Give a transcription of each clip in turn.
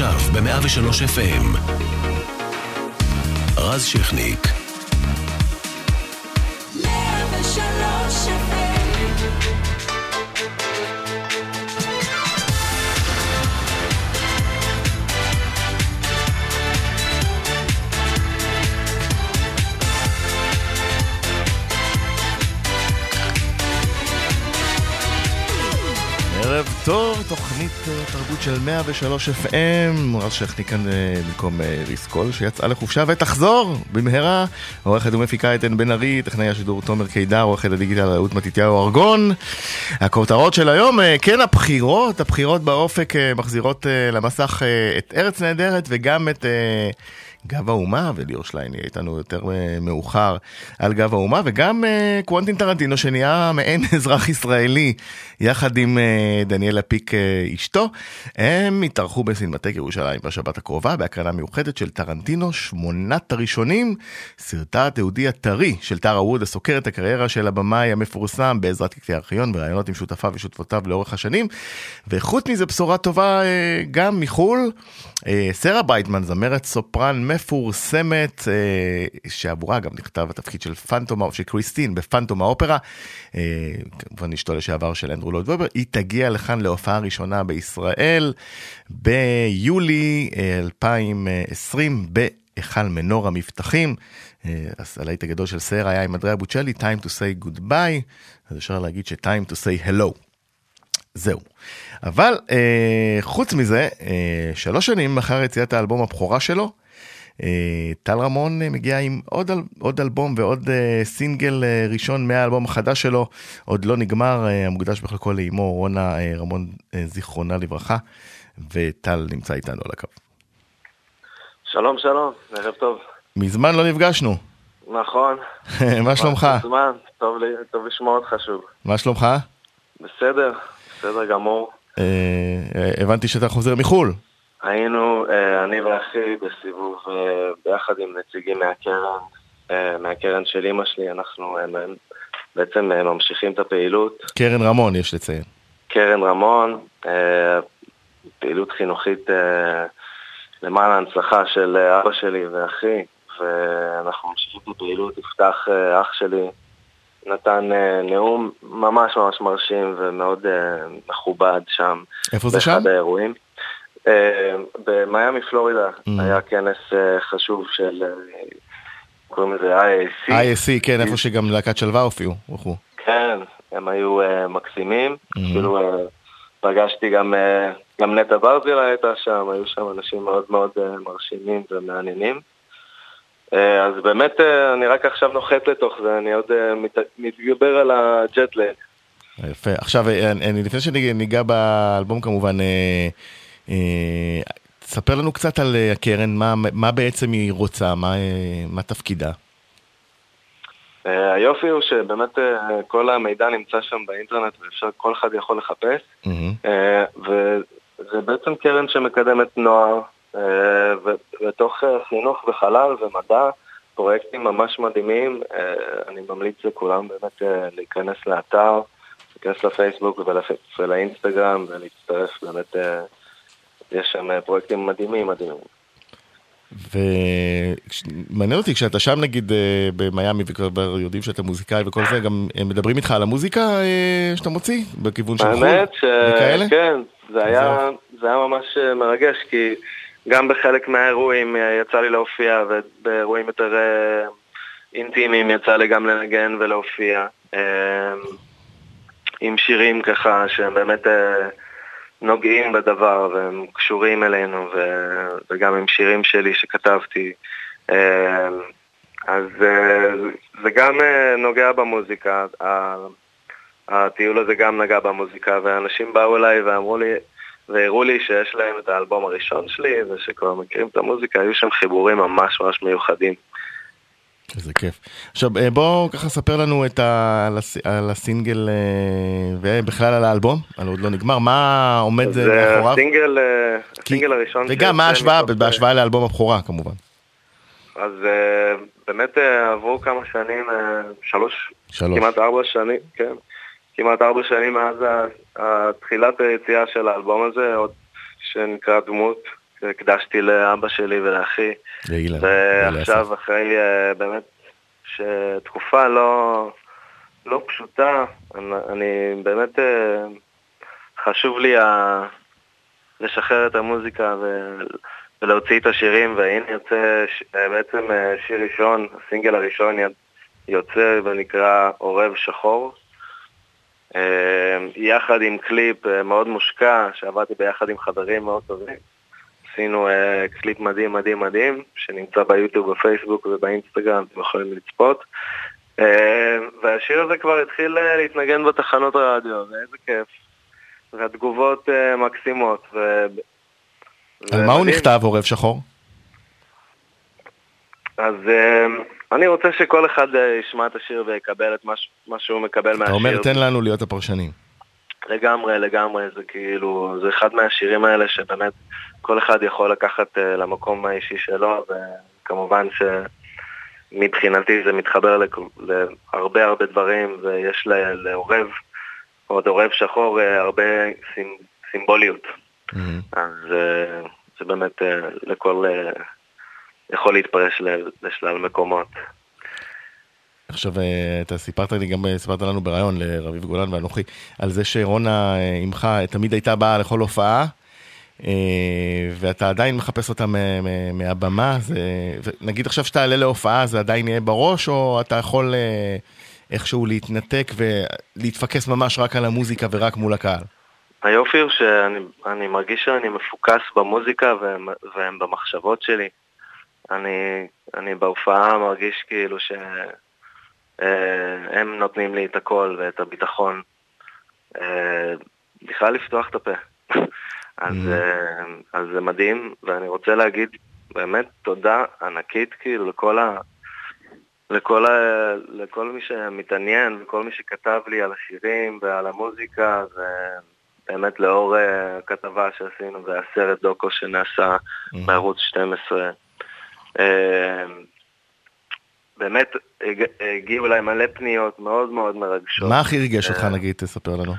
עכשיו ב-103 FM. רז שכניק. 103 ערב טוב, תוכנית תרבות של 103 FM, רז שכני כאן אה, במקום אה, ריסקול שיצאה לחופשה ותחזור במהרה. עורכת ומפיקה עין בן ארי, טכנאי השידור תומר קידר, עורכת הדיגיטל רעות מתתיהו ארגון. הכותרות של היום, כן הבחירות, הבחירות באופק מחזירות למסך את ארץ נהדרת וגם את... גב האומה, וליאור שליין יהיה איתנו יותר אה, מאוחר על גב האומה, וגם uh, קוונטין טרנטינו שנהיה מעין אזרח ישראלי, יחד עם uh, דניאלה פיק אשתו, הם התארחו בסינמטק ירושלים בשבת הקרובה, בהקרנה מיוחדת של טרנטינו, שמונת הראשונים, סרטה התיעודי הטרי של טרה ווד, הסוקר את הקריירה של הבמאי המפורסם בעזרת קטעי ארכיון וראיונות עם שותפיו ושותפותיו לאורך השנים, וחוץ מזה בשורה טובה גם מחו"ל, סרה ברייטמן, זמרת סופרן מפורסמת, אה, שעבורה גם נכתב התפקיד של פנטום, של קריסטין בפנטום האופרה, אה, כמובן אשתו לשעבר של אנדרו לויד וובר, היא תגיע לכאן להופעה ראשונה בישראל ביולי 2020 בהיכל מנור המבטחים. אז הלהיט הגדול של סרה היה עם אדריה בוצ'לי, time to say goodbye, אז אפשר להגיד ש-time to say hello. זהו. אבל אה, חוץ מזה, אה, שלוש שנים אחר יציאת האלבום הבכורה שלו, אה, טל רמון אה, מגיע עם עוד, עוד אלבום ועוד uh, סינגל ראשון מהאלבום החדש שלו, עוד לא נגמר, המוקדש בכלל לאמו רונה רמון, זיכרונה לברכה, וטל נמצא איתנו על הקו. שלום שלום, ערב טוב. מזמן לא נפגשנו. נכון. מה שלומך? מזמן, טוב, טוב לשמוע אותך שוב. מה שלומך? בסדר, בסדר גמור. הבנתי שאתה חוזר מחו"ל. היינו, אה, אני ואחי, בסיבוב אה, ביחד עם נציגים מהקרן, אה, מהקרן של אימא שלי, אנחנו בעצם ממשיכים את הפעילות. קרן רמון, יש לציין. קרן רמון, פעילות חינוכית למען ההנצחה של אבא שלי ואחי, ואנחנו ממשיכים את הפעילות. יפתח, אח שלי, נתן נאום ממש ממש מרשים ומאוד מכובד שם. איפה זה שם? באחד האירועים. אה, במיאמי פלורידה mm. היה כנס אה, חשוב של, אה, קוראים לזה IAC. IAC, כן, איפה שגם להקת שלווה הופיעו וכו'. כן, הם היו מקסימים, mm-hmm. אפילו פגשתי גם, גם נטע ברזילה הייתה שם, היו שם אנשים מאוד מאוד מרשימים ומעניינים. אז באמת אני רק עכשיו נוחת לתוך זה, אני עוד מתגבר על הג'טלג. יפה. עכשיו, לפני שניגע באלבום כמובן, תספר לנו קצת על אה, הקרן, מה, מה בעצם היא רוצה, מה, אה, מה תפקידה. היופי הוא שבאמת כל המידע נמצא שם באינטרנט ואפשר, כל אחד יכול לחפש. Mm-hmm. וזה בעצם קרן שמקדמת נוער, ובתוך חינוך וחלל ומדע, פרויקטים ממש מדהימים. אני ממליץ לכולם באמת להיכנס לאתר, להיכנס לפייסבוק ולאינסטגרם ולהצטרף באמת יש שם אה, פרויקטים מדהימים מדהימים. ומעניין אותי כשאתה שם נגיד אה, במיאמי וכבר יודעים שאתה מוזיקאי וכל זה, גם הם מדברים איתך על המוזיקה אה, שאתה מוציא בכיוון של חו"ל האמת שכן, זה היה, זה היה ממש מרגש כי גם בחלק מהאירועים יצא לי להופיע ובאירועים יותר אינטימיים יצא לי גם לנגן ולהופיע עם שירים ככה שהם באמת נוגעים בדבר והם קשורים אלינו ו... וגם עם שירים שלי שכתבתי. אה, אז אה, זה גם אה, נוגע במוזיקה, הטיול הזה גם נגע במוזיקה ואנשים באו אליי ואמרו לי והראו לי שיש להם את האלבום הראשון שלי ושכבר מכירים את המוזיקה, היו שם חיבורים ממש ממש מיוחדים. איזה כיף. עכשיו אה, בוא ככה ספר לנו את ה... על הסינגל אה, ובכלל על האלבום, על עוד לא נגמר, מה עומד אה, מאחוריו? הסינגל, הסינגל הראשון. וגם מה ההשוואה, בהשוואה לאלבום הבכורה כמובן. אז באמת עברו כמה שנים, שלוש, שלוש, כמעט ארבע שנים, כן, כמעט ארבע שנים מאז תחילת היציאה של האלבום הזה, עוד שנקרא דמות. הקדשתי לאבא שלי ולאחי. לאילן. ועכשיו, אחרי באמת, שתקופה לא, לא פשוטה, אני, אני באמת, חשוב לי ה... לשחרר את המוזיקה ו... ולהוציא את השירים, והנה יוצא ש... בעצם שיר ראשון, הסינגל הראשון יוצא ונקרא עורב שחור. יחד עם קליפ מאוד מושקע, שעבדתי ביחד עם חברים מאוד טובים. עשינו קליפ מדהים מדהים מדהים, שנמצא ביוטיוב, בפייסבוק ובאינסטגרם, אתם יכולים לצפות. והשיר הזה כבר התחיל להתנגן בתחנות הרדיו, ואיזה כיף. והתגובות מקסימות. ו... על מה הוא נכתב, עורב שחור? אז אני רוצה שכל אחד ישמע את השיר ויקבל את מה שהוא מקבל מהשיר. אתה אומר, תן לנו להיות הפרשנים. לגמרי, לגמרי, זה כאילו, זה אחד מהשירים האלה שבאמת כל אחד יכול לקחת למקום האישי שלו, וכמובן שמבחינתי זה מתחבר להרבה הרבה דברים, ויש לעורב, עוד עורב שחור, הרבה סימבוליות. אז זה באמת לכל... יכול להתפרש לשלל מקומות. עכשיו, אתה סיפרת לי, גם סיפרת לנו בריאיון לרביב גולן ואנוכי, על זה שרונה אמך תמיד הייתה באה לכל הופעה, ואתה עדיין מחפש אותה מהבמה, זה, נגיד עכשיו שאתה עלה להופעה, זה עדיין יהיה בראש, או אתה יכול איכשהו להתנתק ולהתפקס ממש רק על המוזיקה ורק מול הקהל? היופי הוא שאני מרגיש שאני מפוקס במוזיקה והם, והם במחשבות שלי. אני, אני בהופעה מרגיש כאילו שהם נותנים לי את הכל ואת הביטחון. בכלל לפתוח את הפה. אז, אז זה מדהים, ואני רוצה להגיד באמת תודה ענקית כאילו לכל, ה, לכל, ה, לכל מי שמתעניין וכל מי שכתב לי על השירים ועל המוזיקה. ו... באמת לאור הכתבה שעשינו והסרט דוקו שנעשה בערוץ 12. באמת הגיעו אליי מלא פניות מאוד מאוד מרגשות. מה הכי ריגש אותך נגיד, תספר לנו?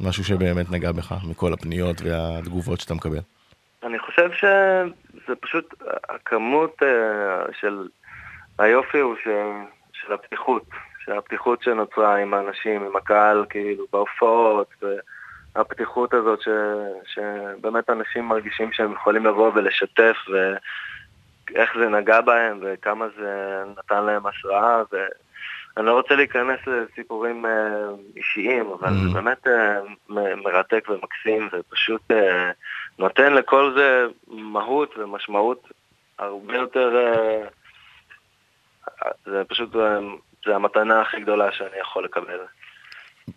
משהו שבאמת נגע בך, מכל הפניות והתגובות שאתה מקבל. אני חושב שזה פשוט הכמות של היופי הוא של הפתיחות. שהפתיחות שנוצרה עם האנשים, עם הקהל, כאילו, בהופעות, והפתיחות הזאת ש, שבאמת אנשים מרגישים שהם יכולים לבוא ולשתף, ואיך זה נגע בהם, וכמה זה נתן להם השראה, ואני לא רוצה להיכנס לסיפורים אישיים, אבל mm-hmm. זה באמת מרתק ומקסים, ופשוט נותן לכל זה מהות ומשמעות הרבה יותר... זה פשוט זה המתנה הכי גדולה שאני יכול לקבל.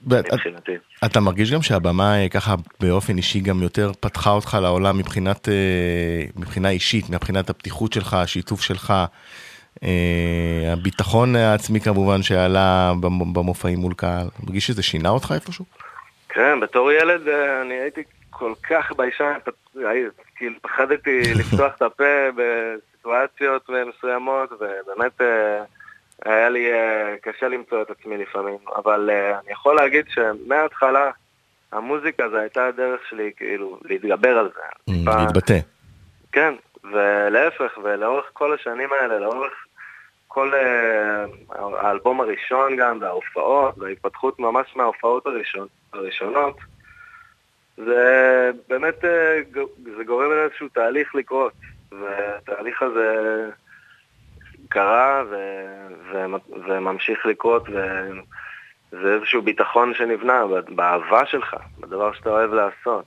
מבחינתי. אתה מרגיש גם שהבמה ככה באופן אישי גם יותר פתחה אותך לעולם מבחינת, מבחינה אישית, מבחינת הפתיחות שלך, השיתוף שלך, הביטחון העצמי כמובן שעלה במופעים מול קהל, מרגיש שזה שינה אותך איפשהו? כן, בתור ילד אני הייתי כל כך ביישן, כאילו פחדתי לפתוח את הפה בסיטואציות מסוימות, ובאמת... היה לי uh, קשה למצוא את עצמי לפעמים, אבל uh, אני יכול להגיד שמההתחלה המוזיקה זו הייתה הדרך שלי כאילו להתגבר על זה. Mm, להתבטא. כן, ולהפך, ולאורך כל השנים האלה, לאורך כל uh, האלבום הראשון גם, וההופעות, וההתפתחות ממש מההופעות הראשון, הראשונות, זה באמת, uh, זה גורם לאיזשהו תהליך לקרות, והתהליך הזה... קרה ו... ו... וממשיך לקרות, וזה איזשהו ביטחון שנבנה באהבה שלך, בדבר שאתה אוהב לעשות.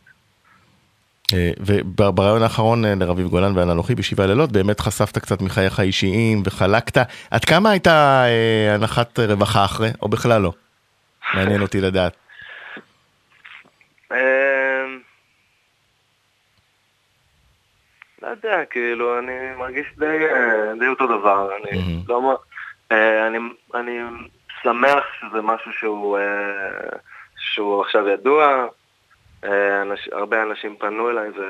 אה, וברעיון האחרון אה, לרביב גולן ואנוכי בשבעה לילות באמת חשפת קצת מחייך האישיים וחלקת. עד כמה הייתה אה, הנחת רווחה אחרי, או בכלל לא? מעניין אותי לדעת. לא יודע, כאילו, אני מרגיש די, די אותו דבר. אני mm-hmm. לא... אני, אני שמח שזה משהו שהוא, שהוא עכשיו ידוע. אנש, הרבה אנשים פנו אליי, ו,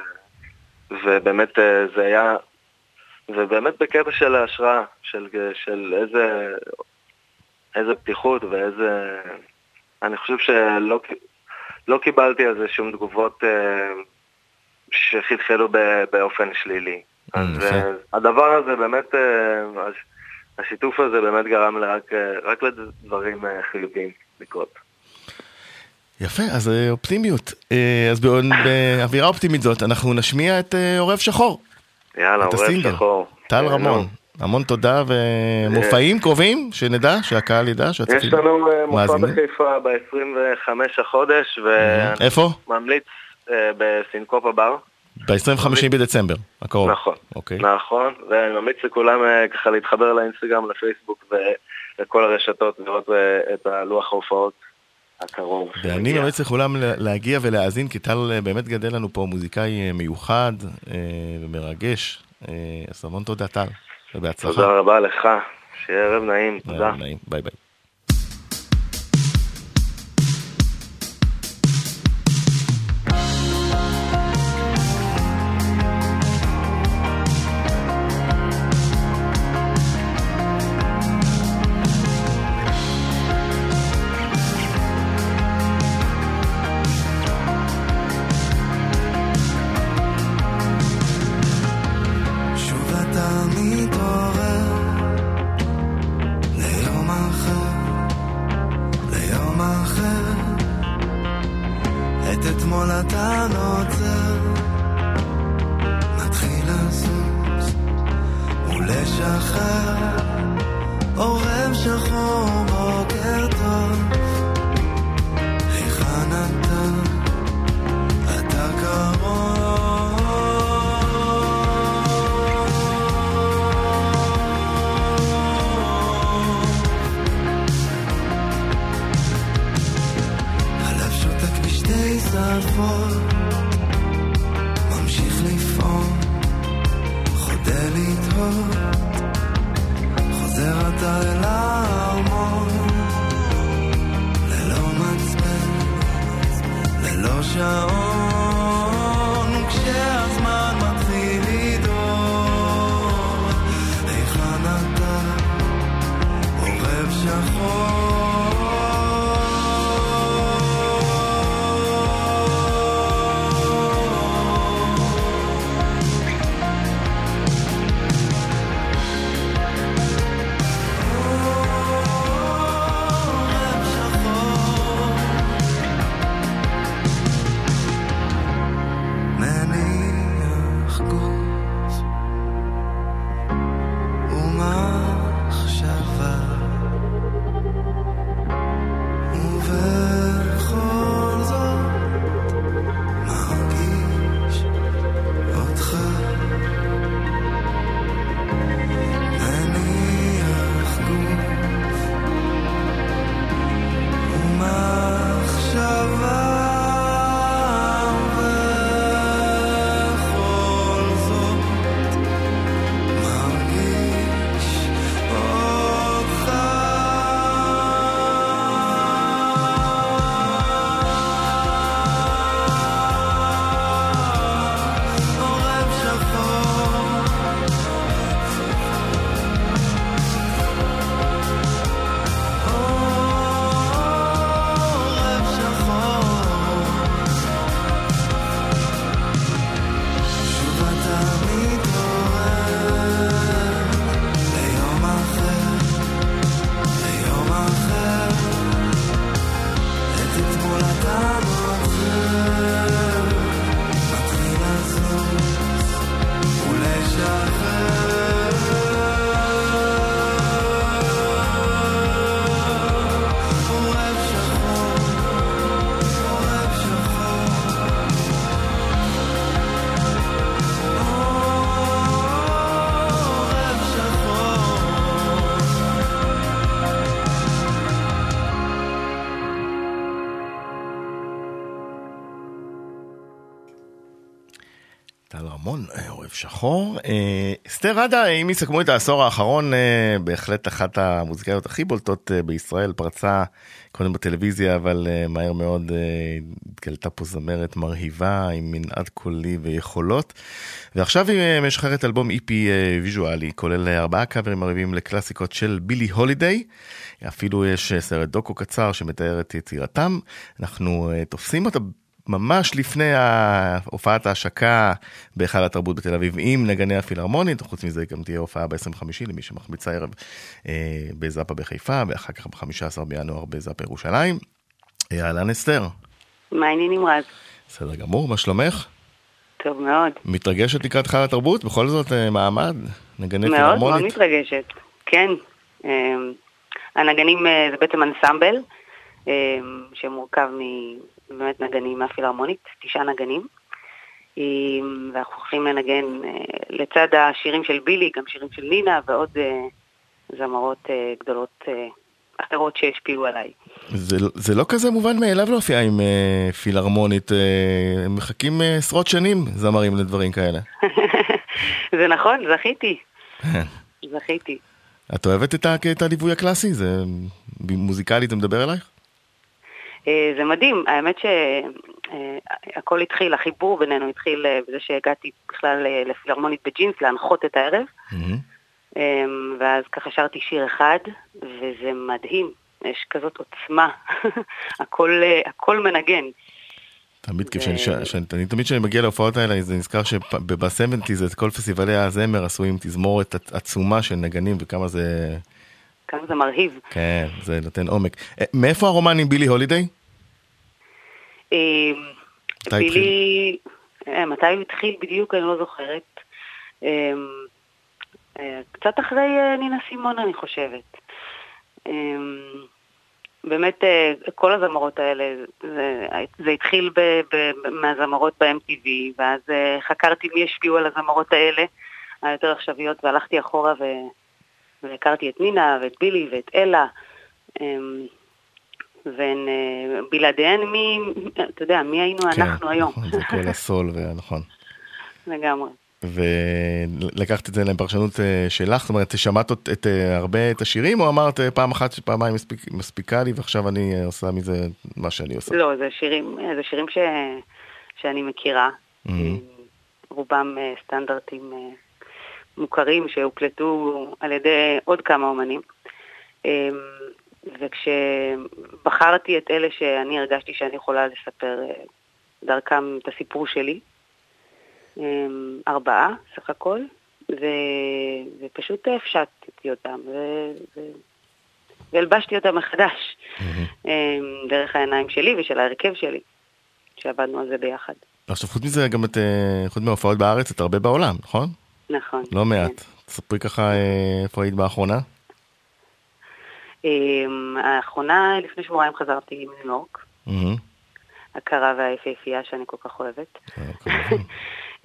ובאמת זה היה... ובאמת בקטע של ההשראה, של, של איזה, איזה פתיחות ואיזה... אני חושב שלא לא קיבלתי על זה שום תגובות. שחלחלו באופן שלילי. Mm, אז. אה, הדבר הזה באמת, אה, הש- השיתוף הזה באמת גרם רק, אה, רק לדברים חיוביים לקרות. יפה, אז אופטימיות. אז באו- באווירה אופטימית זאת, אנחנו נשמיע את עורב שחור, יאללה, עורב. שחור. טל רמון. המון תודה ומופעים קרובים, שנדע, שהקהל ידע, יש שהצופים לנו אה, מופע מאזינים. בחיפה ב-25 החודש, ואני איפה? ממליץ בסינקופה בר. ב-25 בדצמבר, הקרוב. נכון, אוקיי. נכון, ואני ממליץ לכולם אה, ככה להתחבר לאינסטגרם, לפייסבוק ולכל הרשתות, לראות אה, את הלוח ההופעות הקרוב. ואני. ממליץ לכולם לה- להגיע ולהאזין, כי טל אה, באמת גדל לנו פה מוזיקאי מיוחד ומרגש. אז המון תודה, טל, ובהצלחה. תודה רבה לך, שיהיה ערב נעים, תודה. נעים, ביי ביי. אתמול אתה נוצר, מתחיל לזוז ולשחרר. עורב שחור בוקר טוב, שפות, ממשיך לפעום, חודה לתהות, חוזר אתה אל הארמון, ללא מצפן, ללא שעון, עורב שחור. אה, אסתר עדה, אם יסכמו את העשור האחרון, אה, בהחלט אחת המוזיקאיות הכי בולטות אה, בישראל, פרצה קודם בטלוויזיה, אבל מהר מאוד התגלתה פה זמרת מרהיבה עם מנעד קולי ויכולות. ועכשיו היא משחררת אלבום EP אה, ויזואלי, כולל ארבעה קאברים מרהיבים לקלאסיקות של בילי הולידיי. אפילו יש סרט דוקו קצר שמתאר את יצירתם. אנחנו תופסים אותה ממש לפני הופעת ההשקה בהיכל התרבות בתל אביב עם נגני הפילהרמונית, חוץ מזה גם תהיה הופעה ב-25 למי שמחמיץ הערב אה, בזאפה בחיפה, ואחר כך ב-15 בינואר בזאפה ירושלים. אה, אהלן אסתר, מה העניינים רז? בסדר גמור, מה שלומך? טוב מאוד. מתרגשת לקראת היכל התרבות? בכל זאת אה, מעמד? נגני מאוד מאוד פילהרמונית? מתרגשת. כן. אמ, הנגנים אה, זה בעצם אנסמבל, אמ, שמורכב מבאמת נגנים מהפילהרמונית, תשעה נגנים. ואנחנו הולכים לנגן אה, לצד השירים של בילי, גם שירים של נינה ועוד אה, זמרות אה, גדולות אחרות שהשפיעו עליי. זה, זה לא כזה מובן מאליו להופיע עם אה, פילהרמונית, אה, מחכים אה, עשרות שנים זמרים לדברים כאלה. זה נכון, זכיתי. זכיתי. את אוהבת את, את הליווי הקלאסי? זה מוזיקלית זה מדבר אלייך? אה, זה מדהים, האמת שהכל התחיל, החיבור בינינו התחיל אה, בזה שהגעתי בכלל אה, לפילהרמונית בג'ינס להנחות את הערב. אמ, ואז ככה שרתי שיר אחד, וזה מדהים, יש כזאת עוצמה, הכל, אה, הכל מנגן. תמיד, כשאני, שאני, אני, תמיד כשאני מגיע להופעות האלה, זה נזכר שבסבנטיז את כל פסטיבלי הזמר עשו עם תזמורת עצ- עצומה של נגנים וכמה זה, כמה זה מרהיב. כן, זה נותן עומק. אה, מאיפה הרומן עם בילי הולידיי? מתי בילי, אה, מתי הוא התחיל בדיוק, אני לא זוכרת. אה, קצת אחרי אה, נינה סימון, אני חושבת. אמ, באמת, אה, כל הזמרות האלה, זה, זה התחיל ב, ב, מהזמרות ב-MTV, ואז אה, חקרתי מי השפיעו על הזמרות האלה, היותר עכשוויות, והלכתי אחורה ו, והכרתי את נינה, ואת בילי, ואת אלה. אמ, והן, אה, מי, אתה יודע, מי היינו אנחנו היום, נכון, זה כל הסול, ונכון. לגמרי. ולקחת את זה לפרשנות אה, שלך, זאת אומרת, שמעת את, את, אה, הרבה את השירים, או אמרת פעם אחת שפעמיים מספיק, מספיקה לי, ועכשיו אני עושה מזה מה שאני עושה? לא, זה שירים, זה שירים ש, שאני מכירה, מהמם. רובם סטנדרטים מוכרים שהוקלטו על ידי עוד כמה אומנים. אה, וכשבחרתי את אלה שאני הרגשתי שאני יכולה לספר אה, דרכם את הסיפור שלי, אה, ארבעה סך הכל, ו... ופשוט הפשטתי אותם, ו... ו... והלבשתי אותם מחדש, מהמם. אה, דרך העיניים שלי ושל ההרכב שלי, שעבדנו על זה ביחד. עכשיו, חוץ מזה, גם את, אה, חוץ מההופעות בארץ, את הרבה בעולם, נכון? נכון. לא כן. מעט. תספרי ככה אה, איפה היית באחרונה. אמ, האחרונה, לפני שבועיים חזרתי מניו יורק. הקרה והיפהפייה שאני כל כך אוהבת. אה.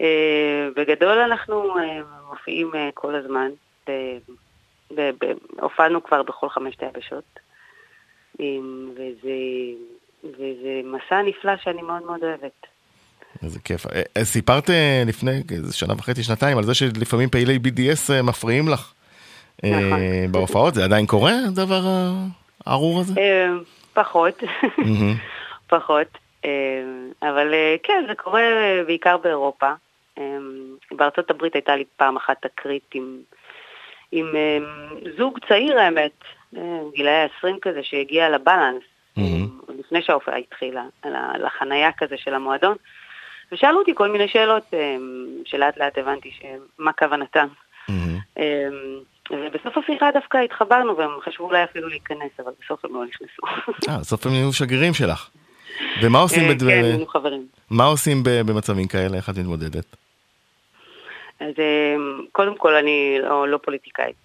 אה, בגדול אנחנו מופיעים כל הזמן, הופענו כבר בכל חמשת היבשות, אמ, וזה, וזה מסע נפלא שאני מאוד מאוד אוהבת. איזה כיף. אה, אה, סיפרת אה, לפני איזה שנה וחצי, שנתיים, על זה שלפעמים פעילי BDS מפריעים לך נכון. בהופעות, זה עדיין קורה, הדבר הארור הזה? פחות. פחות, אבל כן, זה קורה בעיקר באירופה. בארצות הברית הייתה לי פעם אחת תקרית עם, עם זוג צעיר האמת, גילאי ה-20 כזה, שהגיע לבלנס. עוד לפני שההופעה התחילה, לחנייה כזה של המועדון, ושאלו אותי כל מיני שאלות אה, שלאט לאט הבנתי מה כוונתם. אה, ובסוף השיחה דווקא התחברנו והם חשבו אולי אפילו להיכנס, אבל בסוף הם לא נכנסו. אה, בסוף הם נהיו שגרירים שלך. ומה עושים, אה, בד... כן, היינו חברים. מה עושים במצבים כאלה? איך את מתמודדת? אז אה, קודם כל אני לא, לא פוליטיקאית.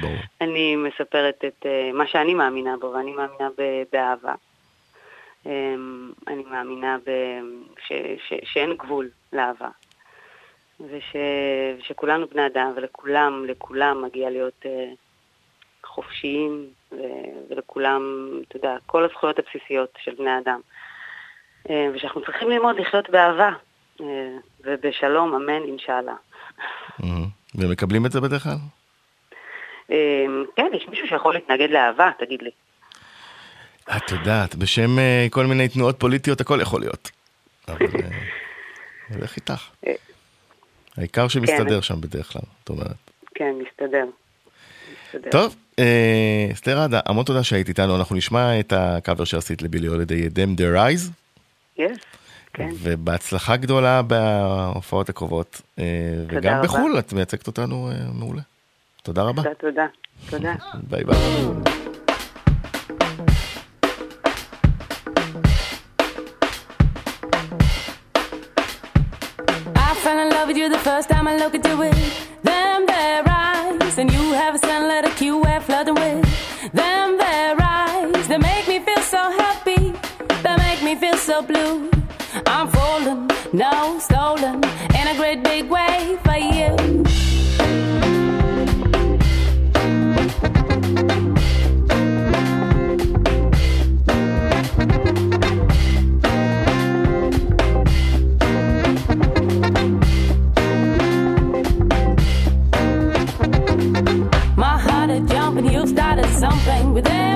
ברור. אני מספרת את אה, מה שאני מאמינה בו, ואני מאמינה באהבה. אה, אני מאמינה ב- ש, ש, שאין גבול לאהבה. וש, ושכולנו בני אדם, ולכולם, לכולם מגיע להיות אה, חופשיים, ו, ולכולם, אתה יודע, כל הזכויות הבסיסיות של בני אדם. אה, ושאנחנו צריכים ללמוד לחיות באהבה, אה, ובשלום, אמן, אינשאללה. ומקבלים את זה בדרך כלל? אה, כן, יש מישהו שיכול להתנגד לאהבה, תגיד לי. את יודעת, בשם אה, כל מיני תנועות פוליטיות הכל יכול להיות. אבל אה, הולך איתך. אה, העיקר שמסתדר כן. שם בדרך כלל, את אומרת. כן, מסתדר. טוב, אסתר עדה, המון תודה שהיית איתנו, אנחנו נשמע את הקאבר שעשית לבילי הולדיי, Their Eyes. Yes, כן. ובהצלחה גדולה בהופעות הקרובות, וגם. בחו"ל, את מייצגת אותנו מעולה. תודה רבה. תודה. תודה. ביי ביי. With you the first time I look into it. Them their eyes, and you have a sun letter Q we're flirting with. Them their eyes, they make me feel so happy. They make me feel so blue. I'm falling, no stolen, in a great big way for you. something within.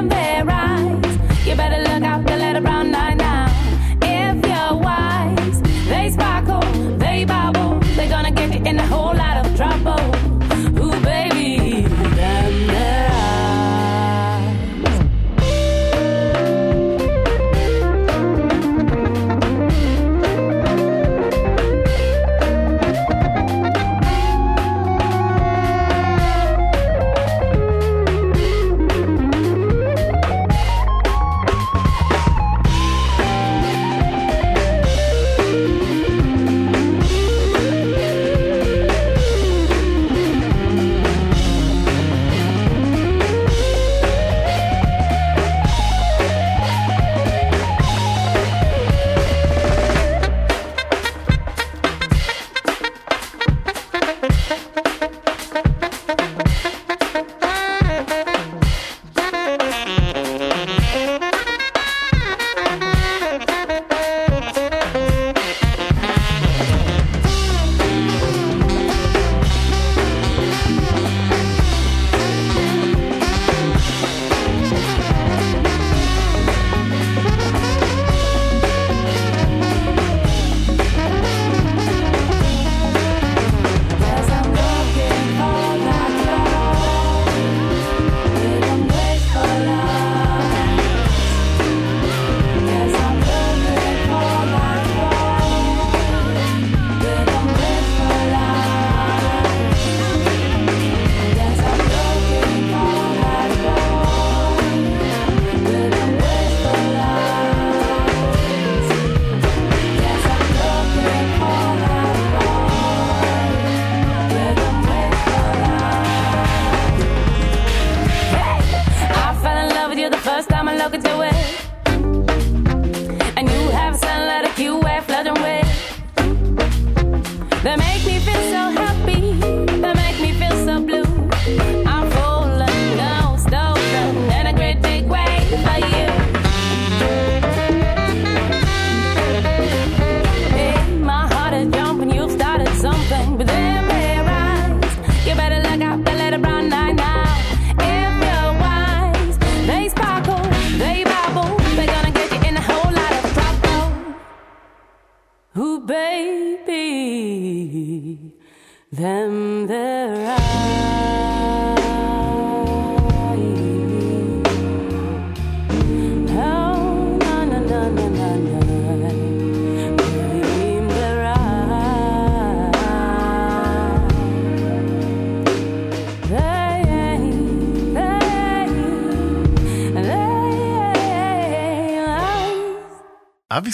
First time I look into it,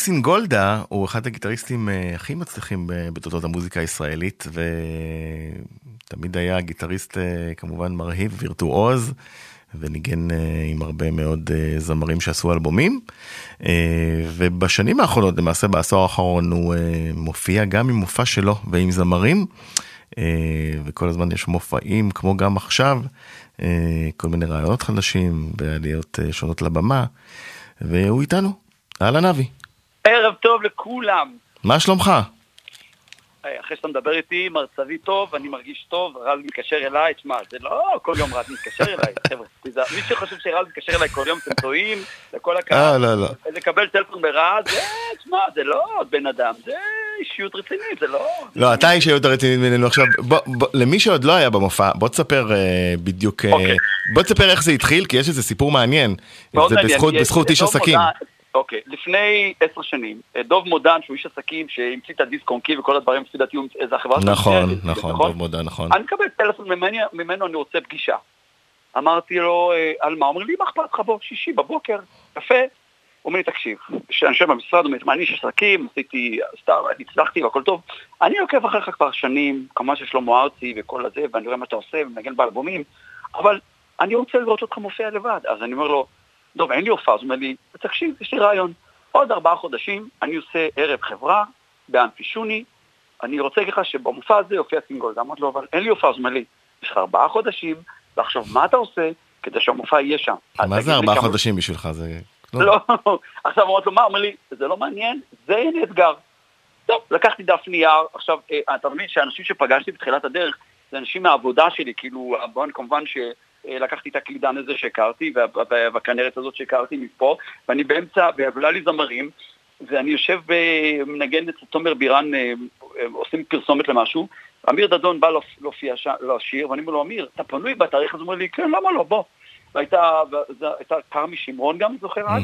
סינגולדה הוא אחד הגיטריסטים אה, הכי מצליחים בתולדות המוזיקה הישראלית, ותמיד היה גיטריסט אה, כמובן מרהיב, וירטואוז, וניגן אה, עם הרבה מאוד זמרים שעשו אלבומים. ובשנים האחרונות, למעשה בעשור האחרון, הוא מופיע גם עם מופע שלו ועם זמרים, וכל הזמן יש מופעים, כמו גם עכשיו, כל מיני רעיונות חדשים ועליות שונות לבמה, והוא איתנו. אהלן אבי. טוב לכולם. מה שלומך? אחרי שאתה מדבר איתי, מרצבי טוב, אני מרגיש טוב, רז מתקשר אליי, תשמע, זה לא כל יום רז מתקשר אליי, חבר'ה. מי שחושב שרז מתקשר אליי כל יום, אתם טועים, לכל אה, הקהל. לא, לא. לקבל טלפון ברז, זה, תשמע, זה לא בן אדם, זה אישיות רצינית, זה לא... לא, אתה איש יותר רציני ממנו עכשיו. בוא, למי שעוד לא היה במופע, בוא תספר אה, בדיוק, אה, אוקיי. בוא תספר איך זה התחיל, כי יש איזה סיפור מעניין. זה בזכות, יש בזכות איש אזור עסקים. אוקיי, לפני עשר שנים, אה, דוב מודן, שהוא איש עסקים שהמציא את הדיסק און קי וכל הדברים, לפי דעתי, הוא- זה החברה שלו, נכון, נכון, דב מודע, נכון. אני מקבל טלפון ממני, ממנו, אני רוצה פגישה. אמרתי לו, אה, על מה? הוא אומר לי, מה אכפת לך בוא, שישי בבוקר, יפה. אומר לי, תקשיב, כשאני יושב במשרד, אומר, "מה, אני איש עסקים, עשיתי, סתם, הצלחתי והכל טוב. אני עוקב אחריך כבר שנים, כמובן ששלמה ארצי וכל הזה, ואני רואה מה אתה עושה, ומנגן באלבומים, אבל אני רוצה לראות אותך מופיע לבד. אז אני אומר לו, טוב, אין לי הופעה, אז הוא אומר לי, תקשיב, יש לי רעיון. עוד ארבעה חודשים אני עושה ערב חברה באמפי שוני, אני רוצה להגיד לך שבמופע הזה יופיע סינגול. אמרתי לו, אבל אין לי הופעה, אז הוא אומר לי, יש לך ארבעה חודשים, ועכשיו מה אתה עושה כדי שהמופע יהיה שם? מה זה ארבעה חודשים בשבילך? זה... לא, עכשיו אמרתי לו, מה? הוא אומר לי, זה לא מעניין, זה הנה אתגר. טוב, לקחתי דף נייר, עכשיו, אה, אתה מבין שאנשים שפגשתי בתחילת הדרך, זה אנשים מהעבודה שלי, כאילו, כמובן שלקחתי את הקלידן הזה שהכרתי, וה- וה- והכנרת הזאת שהכרתי מפה, ואני באמצע, ועולה לי זמרים, ואני יושב ומנגן את תומר בירן, אה, אה, עושים פרסומת למשהו, אמיר דדון בא להופ- להופיע לשיר, ואני אומר לו, אמיר, אתה פנוי בתאריך הזה? הוא אומר לי, כן, למה לא, בוא. והייתה, וזה- הייתה כרמי שמרון גם, זוכר אז?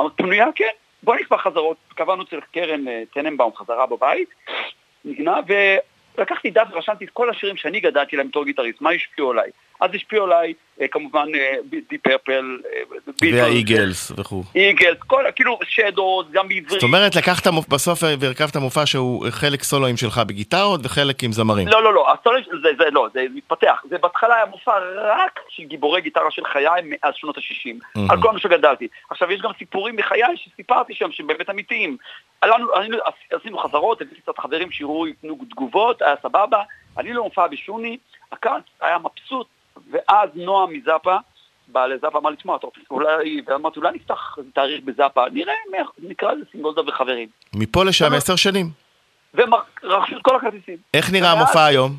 אמרתי, פנויה, כן, בוא נקבע חזרות. קבענו אצל קרן אה, טננבאום חזרה בבית, נגנה, ולקחתי דף ורשמתי את כל השירים שאני גדלתי להם בתור גיטריסט, מה השפיעו עליי. אז השפיעו עליי, אה, כמובן, די פרפל, והאיגלס וכו'. איגלס, כל, כאילו, שדות, גם בעברית. זאת אומרת, לקחת בסוף והרכבת מופע שהוא חלק סולואים שלך בגיטרות וחלק עם זמרים. לא, לא, לא, הסולו של זה, זה לא, זה מתפתח. זה בהתחלה היה מופע רק של גיבורי גיטרה של חיי מאז שנות ה-60. מהמם. על כל מה שגדלתי. עכשיו, יש גם סיפורים מחיי שסיפרתי שם, שהם באמת אמיתיים. עלינו, עלינו, עשינו חזרות, הבאתי קצת חברים שיראו, ייתנו תגובות, היה סבבה. אני למופע בשוני, הקהל היה מבסוט, ואז נועה מזאפה, בא לזאפה, אמר לי, תשמע, אתה רוצה, אולי, ואמרתי, אולי נפתח תאריך בזאפה, נראה, נקרא לזה סינגולדה וחברים. מפה לשם עשר שנים. ורכשו את כל הכרטיסים. איך נראה המופע היום?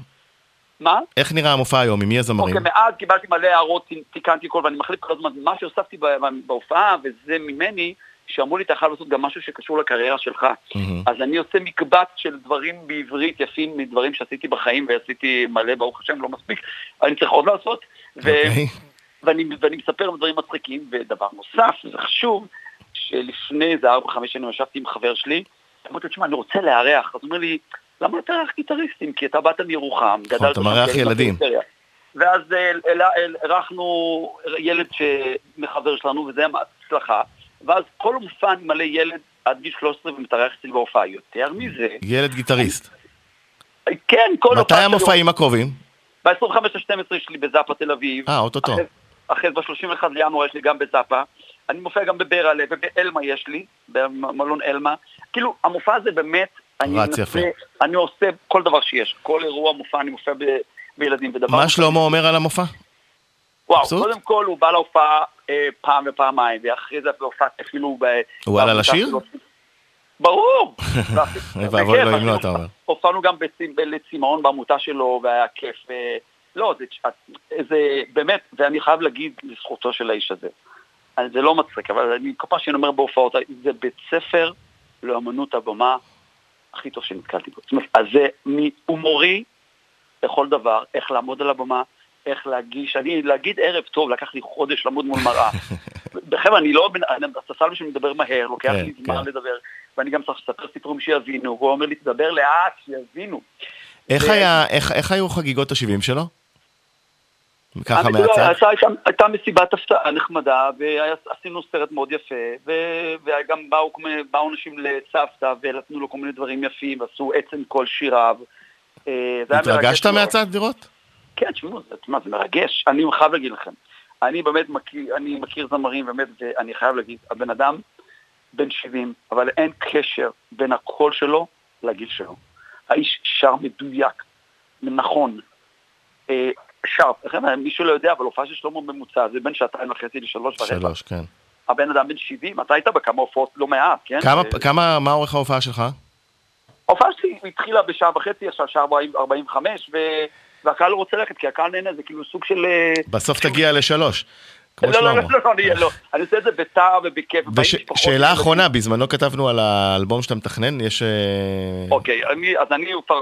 מה? איך נראה המופע היום? עם מי הזמרים? אוקיי, מאז קיבלתי מלא הערות, תיקנתי הכל, ואני מחליף כל הזמן, מה שהוספתי בהופעה, וזה ממני, שאמרו לי, אתה חייב לעשות גם משהו שקשור לקריירה שלך. מהמם. אז אני עושה מקבץ של דברים בעברית יפים מדברים שעשיתי בחיים, ועשיתי מלא, ברוך השם, לא מספיק, אני צריך עוד לעשות. ו- אוקיי. ואני, ואני מספר דברים מצחיקים, ודבר נוסף, וזה חשוב, שלפני איזה ארבע, חמש שנים ישבתי עם חבר שלי, אמרתי לו, תשמע, אני רוצה לארח, אז הוא אומר לי, למה לא תארח גיטריסטים? כי אתה באת מירוחם, גדלת... נכון, אתה מארח ילדים. בפריפריה." ואז אה, אירחנו ילד מחבר שלנו, וזה היה הצלחה, ואז כל מופע אני מלא ילד עד גיל 13 ומתארח אצלי בהופעה. יותר מזה, ילד גיטריסט. כן, כל מתי שלי- המופעים הקרובים? ב-25 ל-12 יש לי בזאפה תל אביב. אה, אוטוטו. אחרי- אחרי זה ב-31 לינואר יש לי גם בזאפה. אני מופיע גם בברלה ובאלמה יש לי, במלון אלמה. כאילו, המופע הזה באמת, אני רץ יפה. אני עושה כל דבר שיש. כל אירוע מופע אני מופיע ב- בילדים. מה שלמה אומר על המופע? וואו, מבסוט? קודם כל הוא בא להופעה אה, פעם ופעמיים, ואחרי זה בהופעה אפילו... ב- הוא עלה לשיר? ברור. ואבוי לו אם לא, אתה אומר. הופענו גם לצמאון בעמותה שלו, והיה כיף. אה, לא, זה, זה באמת, ואני חייב להגיד לזכותו של האיש הזה. זה לא מצחיק, אבל אני כל פעם שאני אומר בהופעות, זה בית ספר לאמנות הבמה הכי טוב שנתקלתי בו. זאת אומרת, אז זה מהומורי לכל דבר, איך לעמוד על הבמה, איך להגיש, אני, להגיד ערב טוב, לקח לי חודש לעמוד מול מראה. חבר'ה, אני לא, הספסל בשביל לדבר מהר, לוקח כן, לי זמן כן. לדבר, ואני גם צריך לספר סיפורים שיבינו, והוא אומר לי, תדבר לאט, שיבינו. איך היה, איך איך היו חגיגות ה-70 שלו? ככה אני- לא, מהצד? הייתה- הייתה- מסיבת הפתעה נחמדה, ועשינו סרט מאוד יפה, ו- וגם באו באו אנשים לסבתא, ונתנו לו כל מיני דברים יפים, ועשו עצם כל שיריו. אה, התרגשת. מהצד לראות? כן, תשמעו, זה, תשמע, זה מרגש, אני חייב להגיד לכם. אני באמת מכיר, אני מכיר זמרים, באמת, ואני חייב להגיד, הבן אדם בן 70, אבל אין קשר בין הקול שלו לגיל שלו. האיש שר מדויק, נכון, אה, שר, מישהו לא יודע, אבל הופעה של שלמה ממוצע, זה בין שעתיים וחצי לשלוש ורבע. שלוש, כן. הבן אדם בן 70, אתה היית בכמה הופעות לא מעט, כן? כמה, אה, כמה, מה אורך ההופעה שלך? ההופעה שלי התחילה בשעה וחצי, עכשיו שעה 45, ו... והקהל לא רוצה ללכת, כי הקהל נהנה, זה כאילו סוג של... אה, בסוף תגיע לשלוש. כמו לא, לא, לא. לא, לא, אני- לא, עושה את זה בטעם ובכיף. שאלה. אחרונה, בזמנו כתבנו על האלבום שאתה מתכנן, יש... אה, אוקיי, אז אני כבר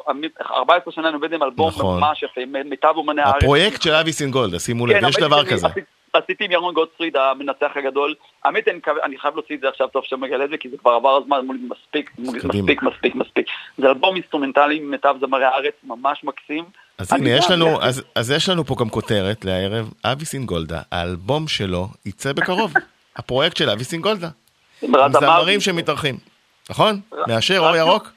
14 שנה אני עובד עם אלבום נכון. ממש יפה, מיטב אומני הארץ. הפרויקט של אבי סינגולדה, שימו לב, כן, יש דבר כזה. עשיתי- עם ירון גוטפריד, המנצח הגדול. האמת, אני, חייב להוציא את זה עכשיו, טוב שאתה מגלה את זה, כי זה כבר עבר הזמן, מספיק. מספיק, מספיק, מספיק. זה אלבום אינסטרומנטלי ממיטב זמרי הארץ, ממש מקסים. אז הנה, יש לנו, אז, אז יש לנו פה גם כותרת לערב, אבי סינגולדה, האלבום שלו יצא בקרוב. הפרויקט של אבי סינגולדה. עם זמרים שמתארחים. נכון? מאשר אור ירוק?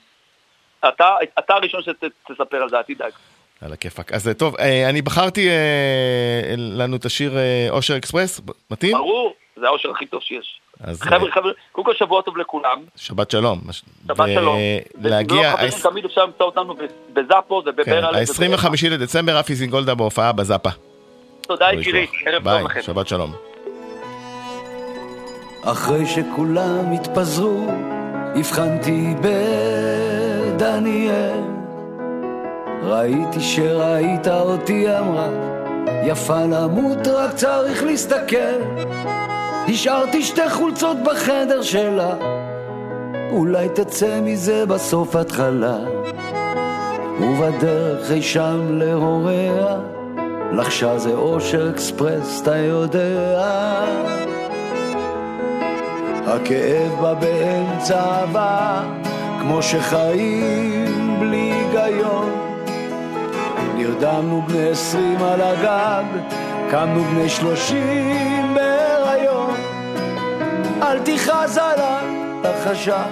אתה, אתה הראשון שתספר על זה, אל תדאג. על הכיפאק. אז טוב, אה, אני בחרתי אה, לנו את השיר אה, אושר אקספרס, מתאים? ברור, זה האושר הכי טוב שיש. אז חבר'ה, אה, חבר'ה, קודם כל שבוע טוב לכולם. שבת שלום. שבת שלום. להגיע, תמיד אפשר למצוא אותנו בזאפה כן, ובברלה. ה-25 לדצמבר, אבי סינגולדה בהופעה בזאפה. תודה יקירי. ערב טוב ביי, לכם. שבת שלום. אחרי שכולם התפזרו, הבחנתי בדניאל. ראיתי שראית אותי, אמרה, יפה למות, רק צריך להסתכל. השארתי שתי חולצות בחדר שלה, אולי תצא מזה בסוף התחלה. ובדרך אי שם להוריה, לחשה זה אושר אקספרס, אתה יודע. הכאב בא באמצע אהבה, כמו שחיים בלי היגיון. נרדמנו בני עשרים על הגג, קמנו בני שלושים. אל תכעס עליי, לחשה,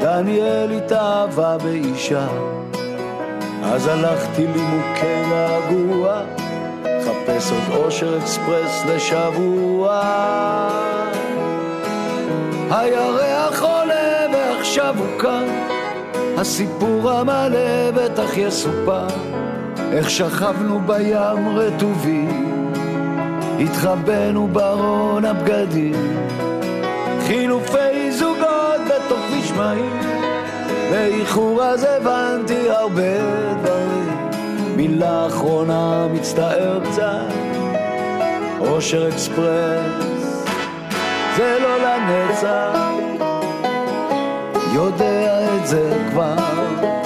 דניאל התאהבה באישה. אז הלכתי לי מוכה געגוע, חפש עוד אושר אקספרס לשבוע. הירח עולה ועכשיו הוא כאן, הסיפור המלא בטח יסופר, איך שכבנו בים רטובים, התחבאנו בארון הבגדים, חילופי זוגות בתוך מהיר, באיחור אז הבנתי הרבה דברים, מילה אחרונה מצטער קצת, אושר אקספרס זה לא לנצח, יודע את זה כבר.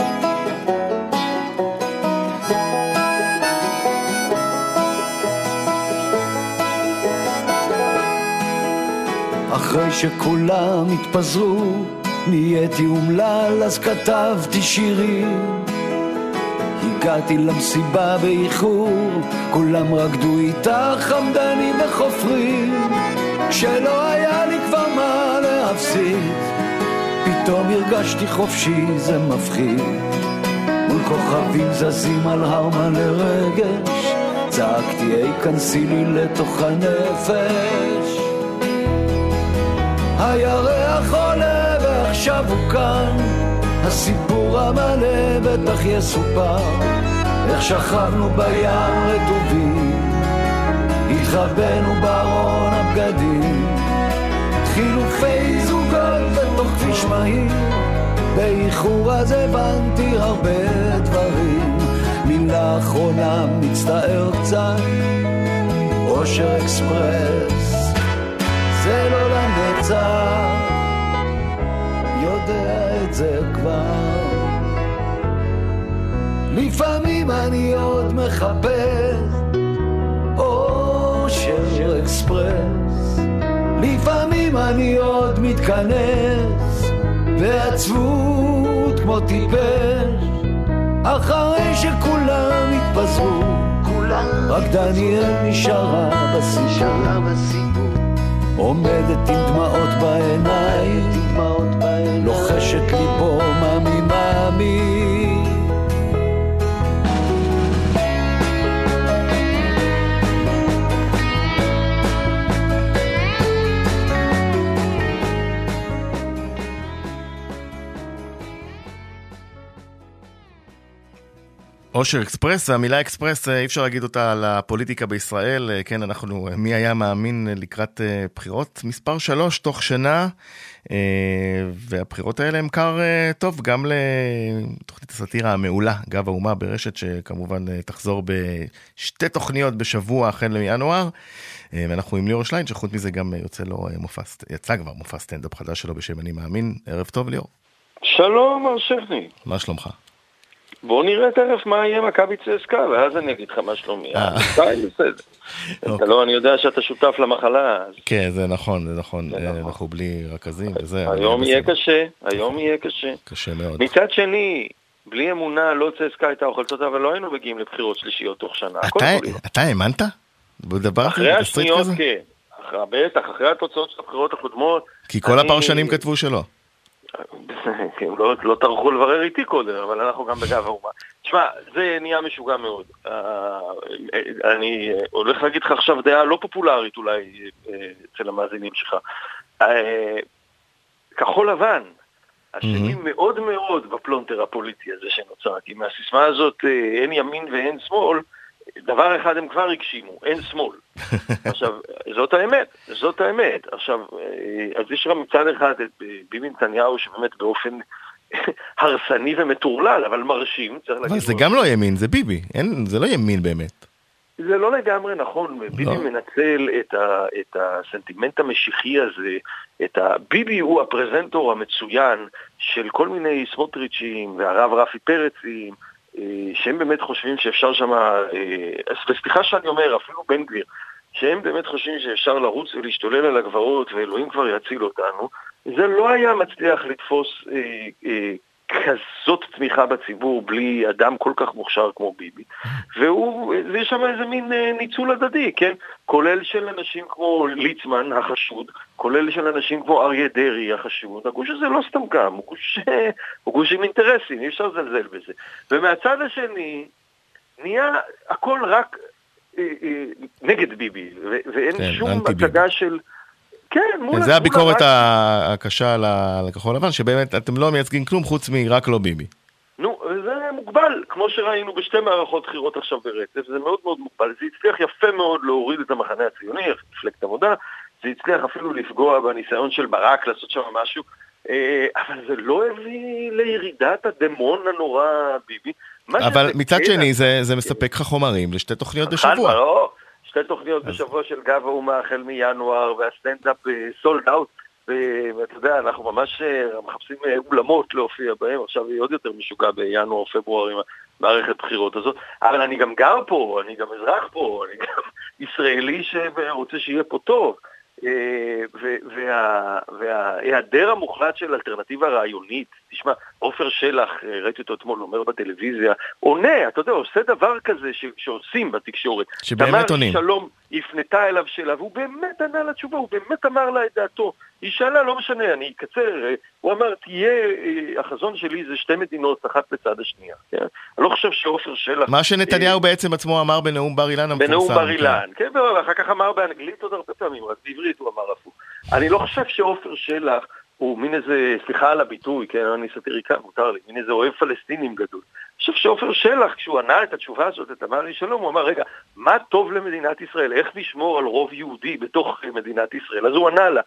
אחרי שכולם התפזרו, נהייתי אומלל, אז כתבתי שירים. הגעתי למסיבה באיחור, כולם רקדו איתה חמדנים וחופרים. כשלא היה לי כבר מה להפסיד, פתאום הרגשתי חופשי, זה מפחיד. מול כוכבים זזים על הר מלא רגש, צעקתי, היי, כנסי לי לתוך הנפש. הירח עולה ועכשיו הוא כאן, הסיפור המלא בטח יסופר, איך שכבנו בים רטובים, התחבאנו בארון הבגדים, חילופי זוגות בתוך כביש מהיר, באיחור אז הבנתי הרבה דברים, מילה אחרונה מצטער קצת, אושר אקספרס, זה לא לנצח, יודע את זה כבר. לפעמים אני עוד מחפש אושר אקספרס, לפעמים אני עוד מתכנס בעצבות כמו טיפש, אחרי שכולם התפזרו, רק דניאל נשארה בסיפור. עומדת עם דמעות בעיניים, לוחשת לי פה מאמי מאמי. אושר אקספרס, והמילה אקספרס, אה, אי אפשר להגיד אותה על הפוליטיקה בישראל. אה, כן, אנחנו, אה, מי היה מאמין לקראת בחירות מספר שלוש תוך שנה, והבחירות האלה הם כר טוב גם לתוכנית הסאטירה המעולה, גב האומה ברשת, שכמובן תחזור בשתי תוכניות בשבוע החל מינואר. ואנחנו עם ליאור שליין, שחוץ מזה גם יוצא לו מופע, יצא כבר מופע סטנדאפ חדש שלו בשם אני מאמין. ערב טוב ליאור, שלום, מר שכני. מה שלומך? בואו נראה תכף מה יהיה מכבי צסקה, ואז אני אגיד לך מה שלומי. אה. אתה אוקיי. לא, אני יודע שאתה שותף למחלה, כן, זה נכון, זה נכון. אה, נכון. אנחנו בלי רכזים וזה. היום יהיה. קשה, היום יהיה קשה. קשה מאוד. מצד שני, בלי אמונה לא צסקה הייתה אוכלת אותה, אבל לא היינו מגיעים לבחירות שלישיות תוך שנה. אתה- האמנת? בדבר אחרי השניות? כן. בטח, אחרי התוצאות של הבחירות הקודמות. כי כל הפרשנים כתבו שלא. הם לא, לא טרחו לברר איתי קודם, אבל אנחנו גם בגב האומה. תשמע, זה נהיה משוגע מאוד. אה, אני הולך להגיד לך עכשיו דעה לא פופולרית אולי אה, אצל המאזינים שלך. אה, כחול לבן, אשמים מאוד מאוד בפלונטר הפוליטי הזה שנוצר, כי מהסיסמה הזאת אה, אין ימין ואין שמאל, דבר אחד הם כבר הגשימו, אין שמאל. עכשיו, זאת האמת, זאת האמת. עכשיו, אה, אז יש לך מצד אחד את ביבי נתניהו שבאמת באופן הרסני ומטורלל, אבל מרשים, צריך להגיד. זה. גם לא ימין, זה ביבי. אין- זה לא ימין באמת. זה לא לגמרי נכון, ביבי לא. מנצל את, ה, את הסנטימנט המשיחי הזה, את ה... ביבי הוא הפרזנטור המצוין של כל מיני סמוטריצ'ים והרב רפי פרצים, שהם באמת חושבים שאפשר שם, וסליחה שאני אומר, אפילו בן גביר, שהם באמת חושבים שאפשר לרוץ ולהשתולל על הגבעות ואלוהים כבר יציל אותנו, זה לא היה מצליח לתפוס אה, אה, כזאת תמיכה בציבור בלי אדם כל כך מוכשר כמו ביבי. והוא, ויש שם איזה מין אה, ניצול הדדי, כן? כולל של אנשים כמו ליצמן החשוד, כולל של אנשים כמו אריה דרעי החשוד. הגוש הזה לא סתם קם, הוא גוש, אה, הוא גוש עם אינטרסים, אי אפשר לזלזל בזה. ומהצד השני, נהיה הכל רק אה, אה, נגד ביבי, ואין כן, שום. הצגה של... כן, מול... זה הביקורת הקשה על הכחול לבן, שבאמת אתם לא מייצגים כלום חוץ מרק לא ביבי. נו, זה מוגבל, כמו שראינו בשתי מערכות בחירות עכשיו ברצף, זה מאוד מאוד מוגבל. זה הצליח יפה מאוד להוריד את המחנה הציוני, מפלגת עבודה, זה הצליח אפילו לפגוע בניסיון של ברק לעשות שם משהו, אה, אבל זה לא הביא לירידת הדמון הנורא ביבי. אבל מצד שני זה זה מספק לך חומרים לשתי תוכניות בשבוע. לא, שתי תוכניות בשבוע של גב האומה החל מינואר, והסטנדאפ סולד אאוט. ואתה יודע, אנחנו ממש אה, מחפשים אה, אולמות להופיע בהם, עכשיו היא עוד יותר משוגע בינואר-פברואר עם המערכת בחירות הזאת, אבל אני גם גר פה, אני גם אזרח פה, אני גם ישראלי שרוצה שיהיה פה טוב. אה, ו- וה- וההיעדר המוחלט של אלטרנטיבה רעיונית, תשמע, עופר שלח, אה, ראיתי אותו אתמול אומר בטלוויזיה, עונה, אתה יודע, עושה דבר כזה ש- שעושים בתקשורת. שבאמת עונים. תמר שלום הפנתה אליו שאלה, והוא באמת ענה לתשובה, הוא באמת אמר לה את דעתו. היא שאלה, לא משנה, אני אקצר, אה, הוא אמר, תהיה, אה, החזון שלי זה שתי מדינות, אחת לצד השנייה. כן? אני לא חושב שעופר שלח... מה שנתניהו בעצם עצמו אמר בנאום בר אילן המפורסם. בנאום בר כן. אילן, כן, ואחר כך אמר באנגלית עוד הרבה פעמים, רק בעברית הוא אמר הפוך. אני לא חושב שעופר שלח הוא מין איזה, סליחה על הביטוי, כן, אני סאטיריקן, מותר לי, מין איזה אוהב פלסטינים גדול. אני חושב שעופר שלח, כשהוא ענה את התשובה הזאת, את אמר לי שלום, הוא אמר, רגע, מה טוב למדינת ישראל? איך נשמור על רוב יהודי בתוך אה, מדינת ישראל? אז הוא ענה לה,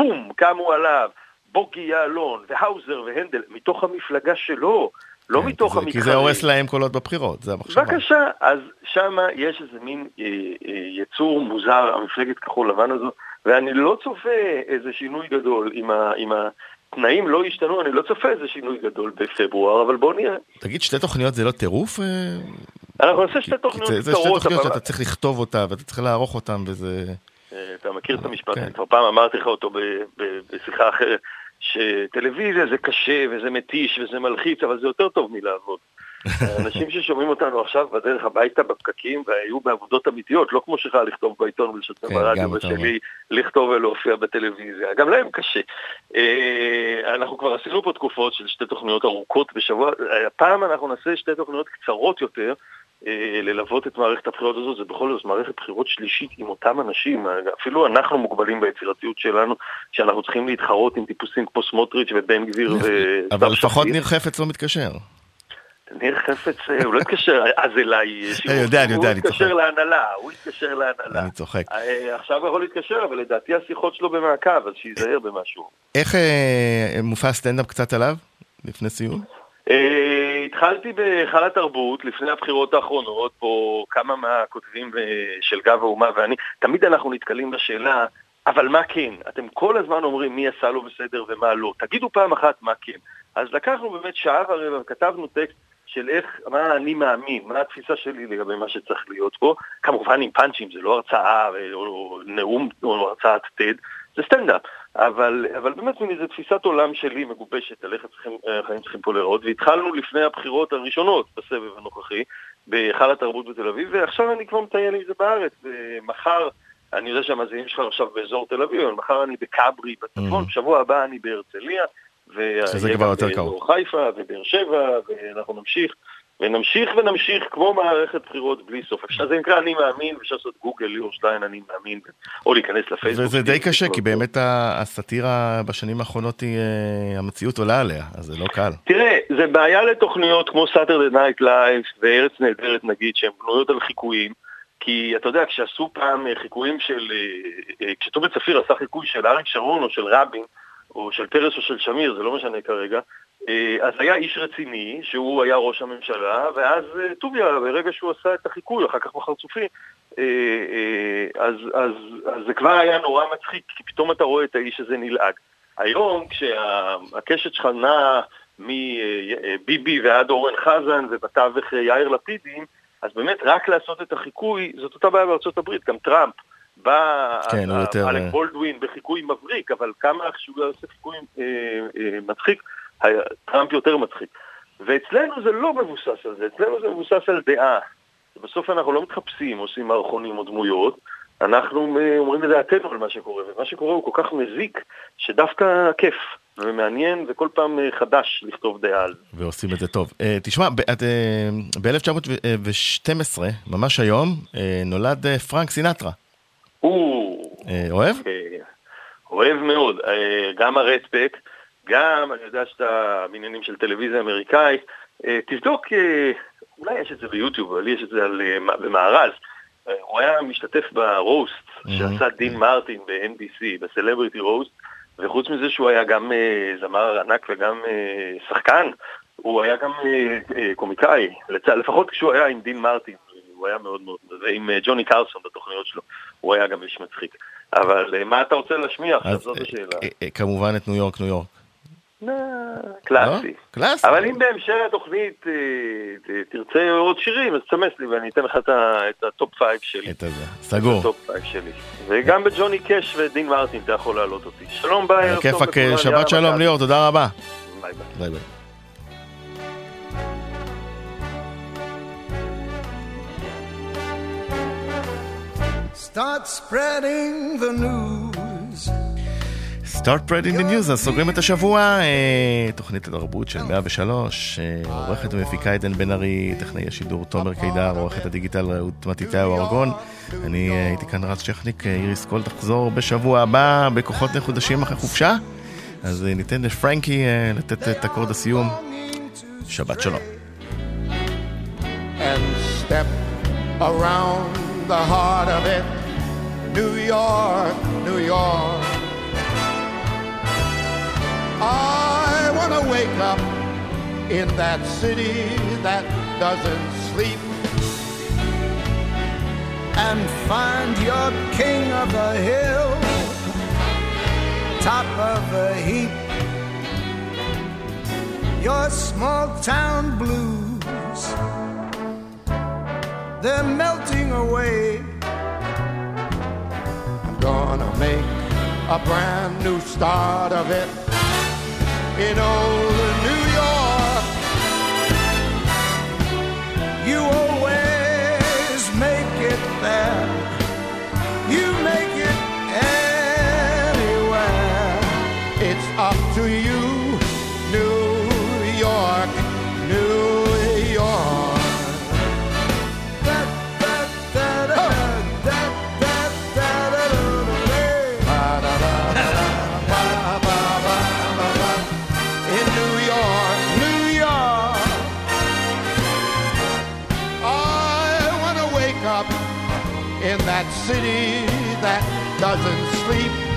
בום, קמו עליו, בוגי יעלון, והאוזר והנדל, מתוך המפלגה שלו, לא כן, מתוך המתחרים. כי זה הורס להם קולות בבחירות, זה המחשבה. בבקשה, אז שם יש איזה מין אה, אה, יצור מוזר, המפלגת כחול לבן הזו, ואני לא צופה איזה שינוי גדול, אם, ה, אם התנאים לא ישתנו, אני לא צופה איזה שינוי גדול בפברואר, אבל בואו נראה. תגיד, שתי תוכניות זה לא טירוף? אה? אנחנו נעשה שתי תוכניות זה- זה שתי קצרות, תוכניות שאתה צריך לכתוב אותה ואתה צריך לערוך אותן וזה... אה, אתה מכיר את המשפט, כן. אני כבר פעם אמרתי לך אותו ב- ב- בשיחה אחרת, שטלוויזיה זה קשה וזה מתיש וזה מלחיץ, אבל זה יותר טוב מלעבוד. אנשים ששומעים אותנו עכשיו בדרך הביתה בפקקים והיו בעבודות אמיתיות, לא כמו שלך לכתוב בעיתון ולשתף כן, ברדיו, ושלי לכתוב ולהופיע בטלוויזיה, גם להם קשה. אה, אנחנו כבר עשינו פה תקופות של שתי תוכניות ארוכות בשבוע, הפעם אנחנו נעשה שתי תוכניות קצרות יותר. אה, ללוות את מערכת הבחירות הזאת, זה בכל זאת מערכת בחירות שלישית עם אותם אנשים, אפילו אנחנו מוגבלים ביצירתיות שלנו, שאנחנו צריכים להתחרות עם טיפוסים כמו סמוטריץ' ובן גביר וסתיו אבל לפחות שפיר. ניר חפץ לא מתקשר. ניר חפץ, אה, הוא לא התקשר אז אליי. אני יודע, אני יודע, אני הוא צוחק. התקשר להנהלה, הוא התקשר להנהלה. אני צוחק. אה, עכשיו הוא יכול להתקשר, אבל לדעתי השיחות שלו במעקב, אז שייזהר במשהו. איך אה, מופע סטנדאפ קצת עליו? לפני סיום? אה, התחלתי בהיכל התרבות לפני הבחירות האחרונות, פה כמה מהכותבים אה, של גב האומה ואני, תמיד אנחנו נתקלים בשאלה, אבל מה כן? אתם כל הזמן אומרים מי עשה לו בסדר ומה לא. תגידו פעם אחת מה כן. אז לקחנו באמת שעה ורבע וכתבנו טקסט של איך, מה אני מאמין, מה התפיסה שלי לגבי מה שצריך להיות פה, כמובן עם פאנצ'ים, זה לא הרצאה או, או נאום או הרצאת TED, זה סטנדאפ, אבל, אבל באמת מין איזו תפיסת עולם שלי מגובשת על איך החיים צריכים פה להיראות, והתחלנו לפני הבחירות הראשונות בסבב הנוכחי, בהיכל התרבות בתל אביב, ועכשיו אני כבר מטייל עם זה בארץ, ומחר... אני יודע שהמאזינים שלך עכשיו באזור תל אביב, אבל מחר אני בכברי בצפון, בשבוע mm-hmm. הבא אני בהרצליה, שזה כבר יותר קרוב. חיפה ובאר שבע, ואנחנו נמשיך. ונמשיך ונמשיך כמו מערכת בחירות בלי סוף. אפשר, זה נקרא אני מאמין, אפשר לעשות גוגל, ליאור שטיין אני מאמין, או להיכנס לפייסבוק. וזה די קשה, כי באמת הסאטירה בשנים האחרונות היא, אה, המציאות עולה עליה, אז זה לא קל. תראה, זה בעיה לתוכניות כמו Saturday Night Live וארץ נהדרת נגיד, שהן בנויות על חיקויים. כי אתה יודע, כשעשו פעם אה, חיקויים של, אה, כשטובי צפיר עשה חיקוי של אריק שרון או של רבין, או של פרס או של שמיר, זה לא משנה כרגע, אז היה איש רציני, שהוא היה ראש הממשלה, ואז אה, טוביה, ברגע שהוא עשה את החיקוי, אחר כך בחרצופי, אה, אז, אז, אז זה כבר היה נורא מצחיק, כי פתאום אתה רואה את האיש הזה נלעג. היום, כשהקשת שלך נעה מביבי ועד אורן חזן ובתווך יאיר לפידים, אז באמת רק לעשות את החיקוי, זאת אותה בעיה בארצות הברית, גם טראמפ. בא כן, אלק בולדווין בחיקוי מבריק, אבל כמה שהוא עושה חיקוי אה, אה, מצחיק, טראמפ יותר מצחיק. ואצלנו זה לא מבוסס על זה, אצלנו זה מבוסס על דעה. בסוף אנחנו לא מתחפשים, עושים מערכונים או דמויות, אנחנו אה, אומרים את דעתנו על מה שקורה, ומה שקורה הוא כל כך מזיק, שדווקא כיף. ומעניין וכל פעם אה, חדש לכתוב דעה על זה. ועושים את זה טוב. Uh, תשמע, ב-1912, uh, ממש היום, נולד פרנק סינטרה. אוהב? אוהב מאוד. גם הרדפק, גם, אני יודע שאתה בעניינים של טלוויזיה אמריקאית, תבדוק, אולי יש את זה ביוטיוב, אבל יש את זה על, במארז. הוא היה משתתף ברוסט שעשה דין מרטין ב-NBC, בסלבריטי רוסט, וחוץ מזה שהוא היה גם זמר ענק וגם שחקן, הוא היה גם קומיקאי, לפחות כשהוא היה עם דין מרטין, הוא היה מאוד מאוד, ועם ג'וני קרסון בתוכניות שלו, הוא היה גם איש מצחיק. אבל מה אתה רוצה להשמיע עכשיו, זאת השאלה. כמובן את ניו יורק, ניו יורק. קלאסי. לא? קלאסי. אבל אם בהמשך התוכנית תרצה עוד שירים, אז תסמס לי ואני אתן לך את ה top five שלי. את הזה, סגור. ה top five שלי. וגם בג'וני קאש ודין מרטין אתה יכול להעלות אותי. שלום ביי. כיפאק, שבת שלום ליאור, תודה רבה. ביי ביי. Start spreading the news. Start spreading the news, אז סוגרים את השבוע, אה, תוכנית התרבות של 103, אה, עורכת ומפיקה עדן בן ארי, טכנאי השידור תומר קידר, עורכת הדיגיטל רעות מתיתאו ארגון. אני אה, הייתי כאן רץ שכניק, איריס קול תחזור בשבוע הבא בכוחות מחודשים אחרי חופשה, אז ניתן לפרנקי לתת את אקורד הסיום. שבת שלום. Around the heart of it. New York, New York. I want to wake up in that city that doesn't sleep and find your king of the hill, top of the heap. Your small town blues, they're melting away I'm gonna make a brand new start of it in old New York. You that city that doesn't sleep